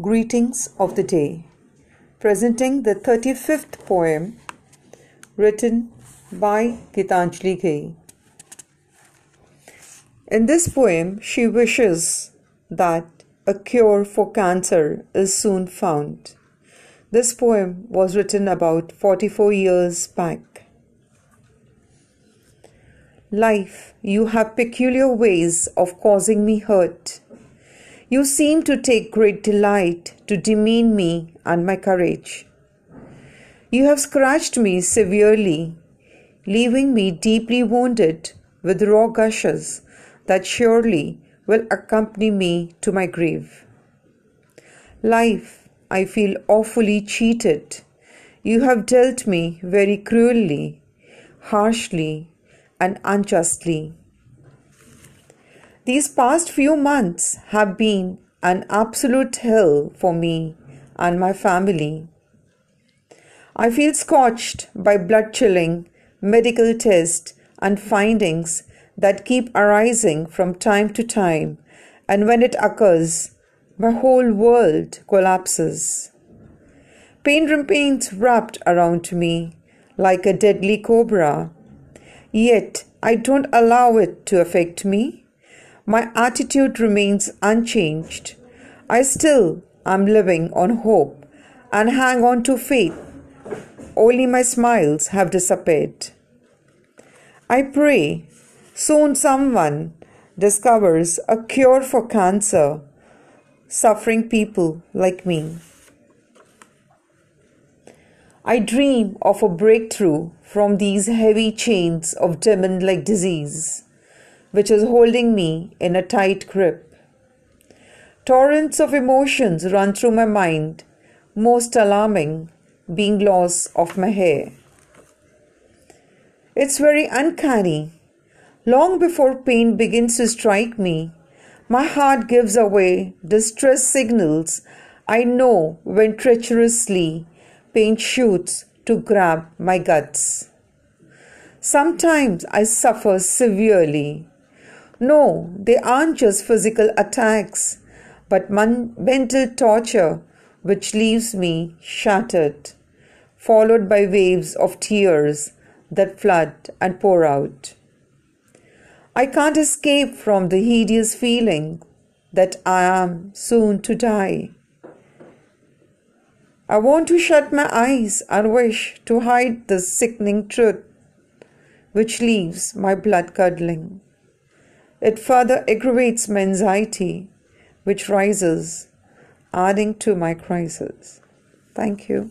Greetings of the day. Presenting the 35th poem written by Gitanjali Ghai. In this poem, she wishes that a cure for cancer is soon found. This poem was written about 44 years back. Life, you have peculiar ways of causing me hurt. You seem to take great delight to demean me and my courage. You have scratched me severely, leaving me deeply wounded with raw gushes that surely will accompany me to my grave. Life, I feel awfully cheated. You have dealt me very cruelly, harshly, and unjustly. These past few months have been an absolute hell for me and my family. I feel scorched by blood chilling medical tests and findings that keep arising from time to time, and when it occurs, my whole world collapses. Pain remains wrapped around me like a deadly cobra Yet I don't allow it to affect me. My attitude remains unchanged. I still am living on hope and hang on to faith. Only my smiles have disappeared. I pray soon someone discovers a cure for cancer, suffering people like me. I dream of a breakthrough from these heavy chains of demon like disease, which is holding me in a tight grip. Torrents of emotions run through my mind, most alarming being loss of my hair. It's very uncanny. Long before pain begins to strike me, my heart gives away distress signals I know when treacherously pain shoots to grab my guts. Sometimes I suffer severely. No, they aren't just physical attacks, but mental torture which leaves me shattered, followed by waves of tears that flood and pour out. I can't escape from the hideous feeling that I am soon to die. I want to shut my eyes and wish to hide the sickening truth which leaves my blood curdling. It further aggravates my anxiety, which rises, adding to my crisis. Thank you.